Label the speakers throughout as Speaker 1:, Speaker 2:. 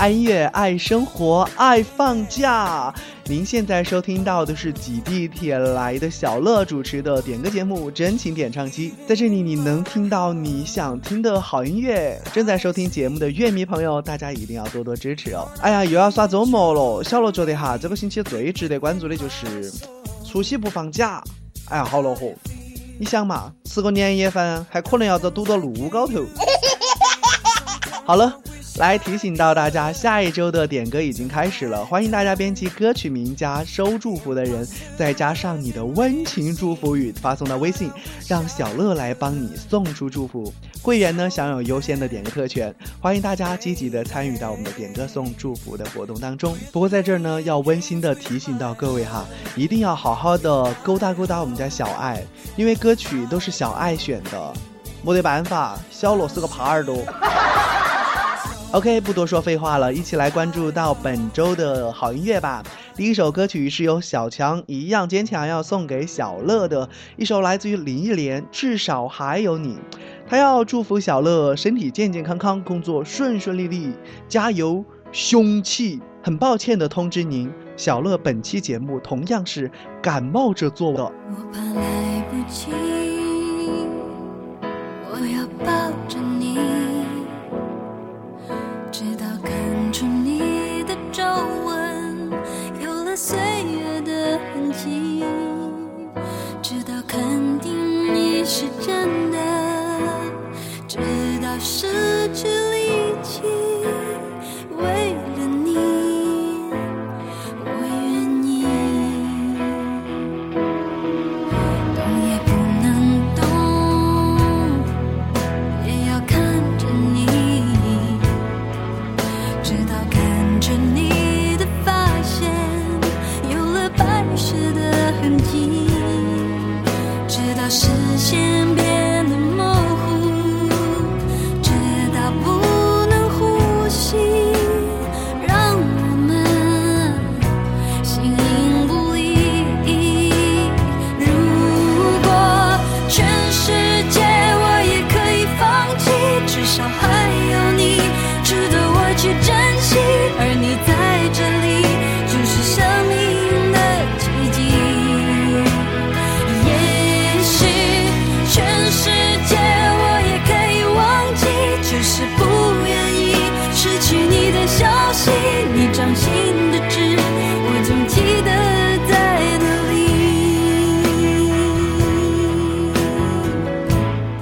Speaker 1: 爱音乐，爱生活，爱放假。您现在收听到的是挤地铁来的小乐主持的点歌节目《真情点唱机》。在这里，你能听到你想听的好音乐。正在收听节目的乐迷朋友，大家一定要多多支持哦。哎呀，又要耍周末了，小乐觉得哈，这个星期最值得关注的就是除夕不放假。哎呀，好恼火！你想嘛，吃个年夜饭还可能要遭堵到路高头。好了。来提醒到大家，下一周的点歌已经开始了，欢迎大家编辑歌曲名加收祝福的人，再加上你的温情祝福语发送到微信，让小乐来帮你送出祝福。会员呢享有优先的点歌特权，欢迎大家积极的参与到我们的点歌送祝福的活动当中。不过在这儿呢，要温馨的提醒到各位哈，一定要好好的勾搭勾搭我们家小爱，因为歌曲都是小爱选的，没得办法，小乐是个耙耳朵。OK，不多说废话了，一起来关注到本周的好音乐吧。第一首歌曲是由小强一样坚强要送给小乐的一首，来自于林忆莲，《至少还有你》。他要祝福小乐身体健健康康，工作顺顺利利，加油，凶器！很抱歉的通知您，小乐本期节目同样是感冒着做的。
Speaker 2: 我怕来不及，我要抱着你。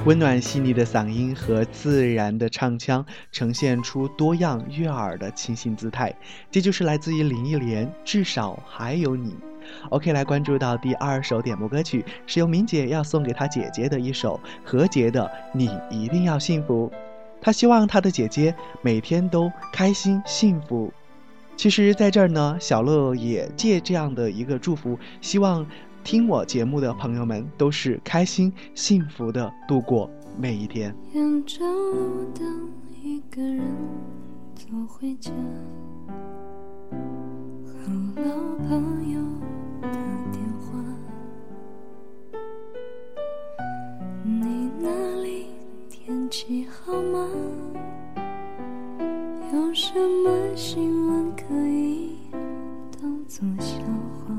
Speaker 1: 温暖细腻的嗓音和自然的唱腔，呈现出多样悦耳的清新姿态。这就是来自于林忆莲，《至少还有你》。OK，来关注到第二首点播歌曲，是由明姐要送给她姐姐的一首何洁的《你一定要幸福》。她希望她的姐姐每天都开心幸福。其实，在这儿呢，小乐也借这样的一个祝福，希望。听我节目的朋友们都是开心幸福的度过每一天。
Speaker 2: 沿着路灯一个人走回家和老朋友打电话。你那里天气好吗？有什么新闻可以当作笑话？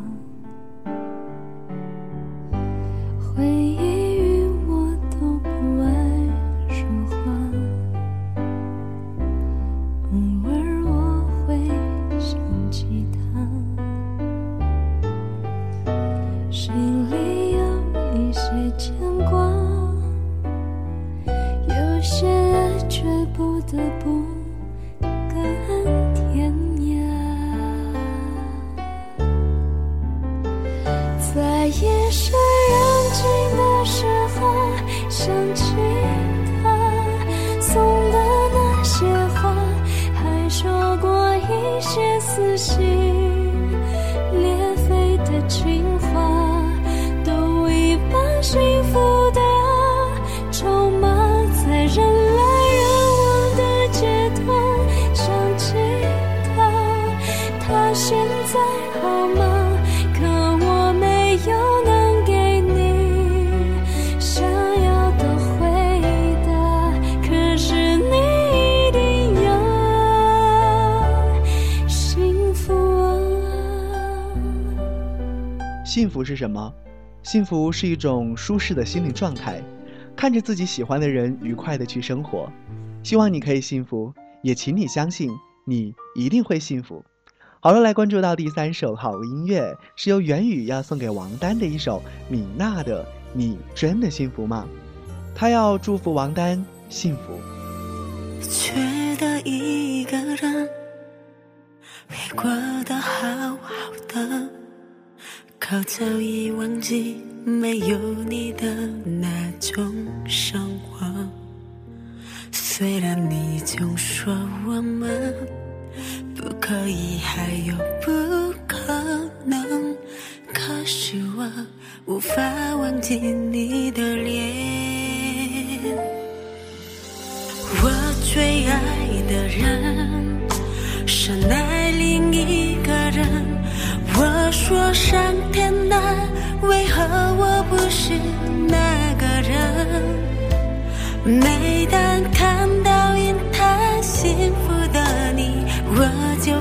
Speaker 2: 夜深人静的时候，想。
Speaker 1: 幸福是什么？幸福是一种舒适的心理状态，看着自己喜欢的人愉快的去生活。希望你可以幸福，也请你相信，你一定会幸福。好了，来关注到第三首好音乐，是由袁宇要送给王丹的一首米娜的《你真的幸福吗》？他要祝福王丹幸福。
Speaker 3: 觉得一个人会过得好好的，我早已忘记没有你的那种生活。虽然你总说我们。不可以，还有不可能。可是我无法忘记你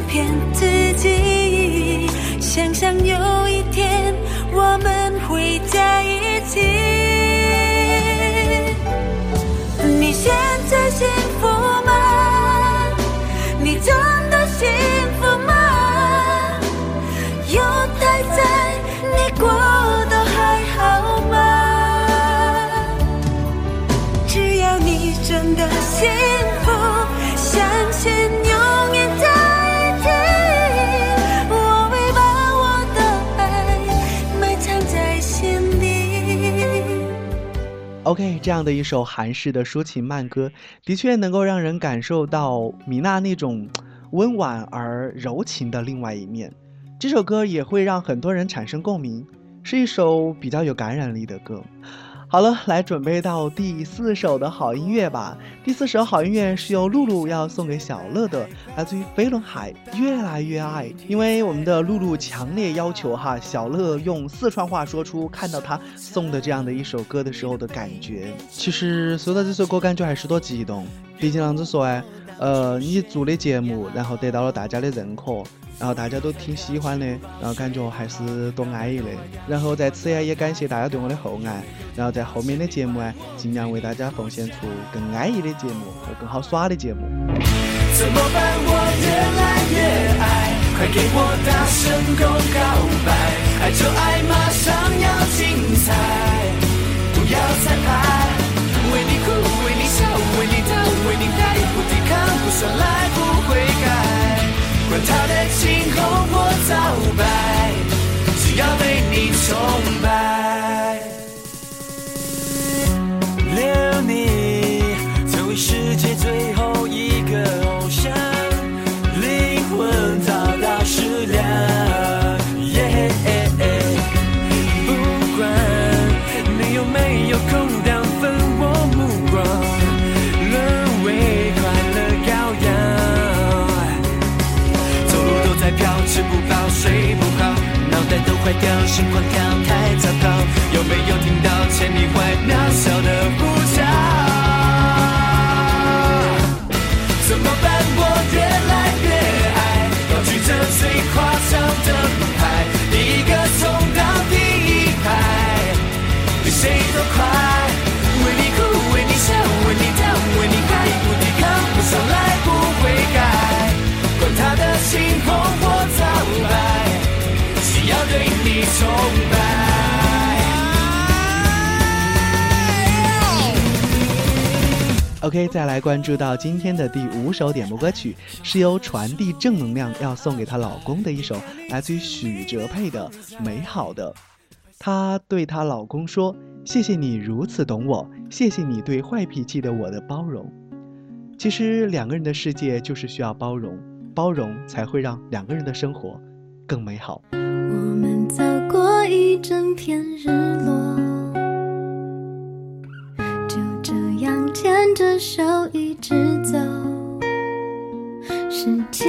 Speaker 3: 骗自己，想象有一天我们会在
Speaker 1: OK，这样的一首韩式的抒情慢歌，的确能够让人感受到米娜那种温婉而柔情的另外一面。这首歌也会让很多人产生共鸣，是一首比较有感染力的歌。好了，来准备到第四首的好音乐吧。第四首好音乐是由露露要送给小乐的，来自于飞轮海《越来越爱》。因为我们的露露强烈要求哈，小乐用四川话说出看到他送的这样的一首歌的时候的感觉。其实收到这首歌，感觉还是多激动。毕竟啷子说哎，呃，你做的节目，然后得到了大家的认可。然后大家都挺喜欢的，然后感觉还是多安逸的。然后在此呀，也感谢大家对我的厚爱。然后在后面的节目啊，尽量为大家奉献出更安逸的节目和更好耍的节目。
Speaker 4: 怎么办？我越来越爱，快给我大声告白！爱就爱，马上要精彩，不要彩排。为你爱，不抵抗，不算来，不悔改。管他的青红或皂白，只要被你崇拜。坏掉，心狂跳，太糟糕。有没有听到千里外渺小的呼
Speaker 1: OK，再来关注到今天的第五首点播歌曲，是由传递正能量要送给她老公的一首，来自于许哲佩的《美好的》。她对她老公说：“谢谢你如此懂我，谢谢你对坏脾气的我的包容。”其实两个人的世界就是需要包容。包容才会让两个人的生活更美好。
Speaker 3: 我们走过一整片日落，牵着手一直走，世界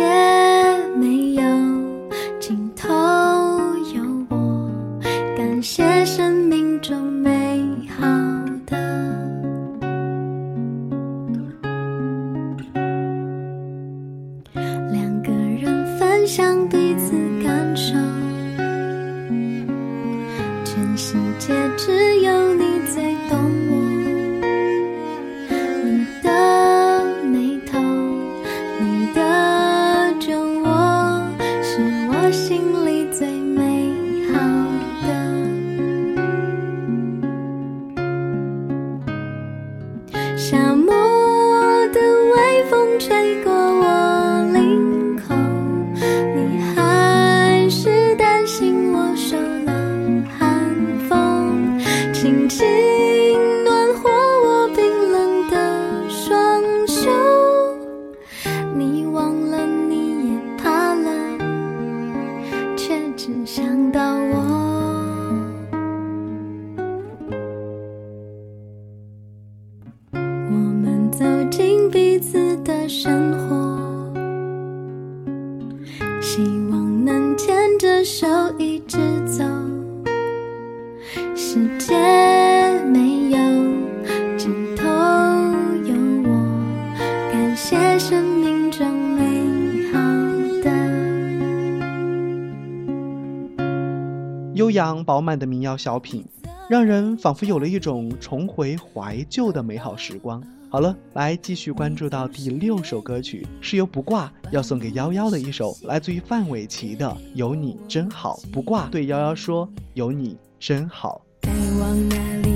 Speaker 1: 悠扬饱满的民谣小品，让人仿佛有了一种重回怀旧的美好时光。好了，来继续关注到第六首歌曲，是由不挂要送给幺幺的一首，来自于范玮琪的《有你真好》。不挂对幺幺说：“有你真好。
Speaker 2: 该往哪里？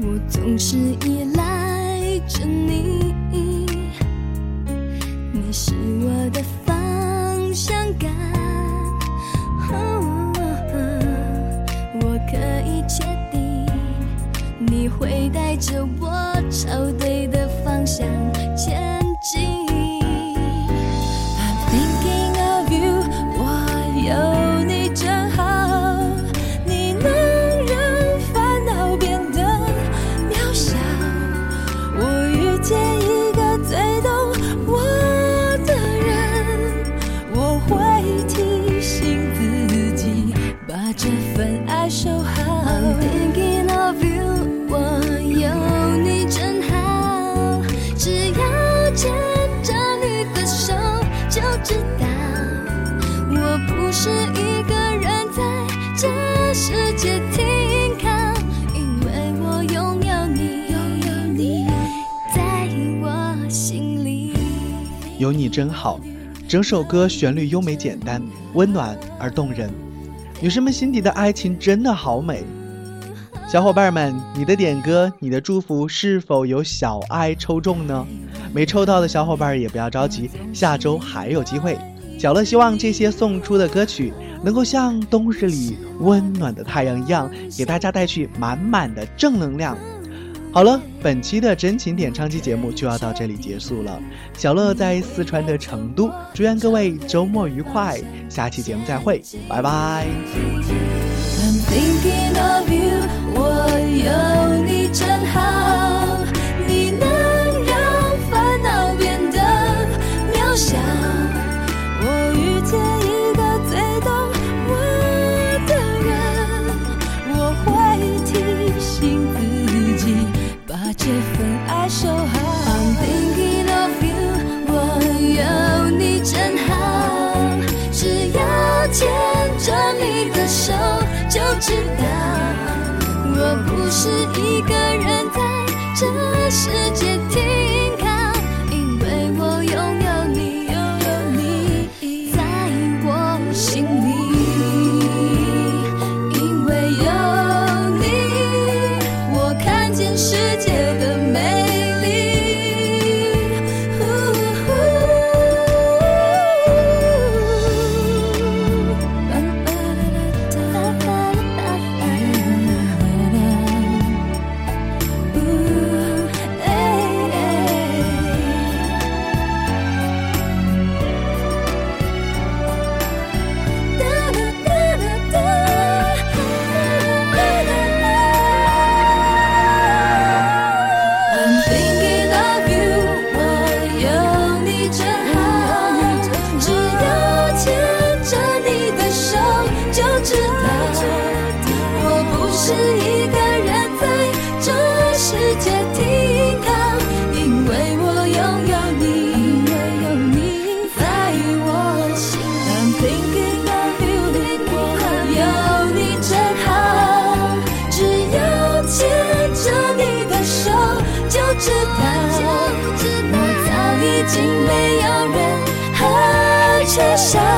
Speaker 2: 我总是依赖着你，你是我的会带着我朝对的有你真好。
Speaker 1: 整首歌旋律优美简单，温暖而动人。女生们心底的爱情真的好美。小伙伴们，你的点歌，你的祝福是否有小爱抽中呢？没抽到的小伙伴也不要着急，下周还有机会。小乐希望这些送出的歌曲能够像冬日里温暖的太阳一样，给大家带去满满的正能量。好了，本期的真情点唱机节目就要到这里结束了。小乐在四川的成都，祝愿各位周末愉快，下期节目再会，拜拜。
Speaker 2: 是一个人在这世界已经没有任何缺陷。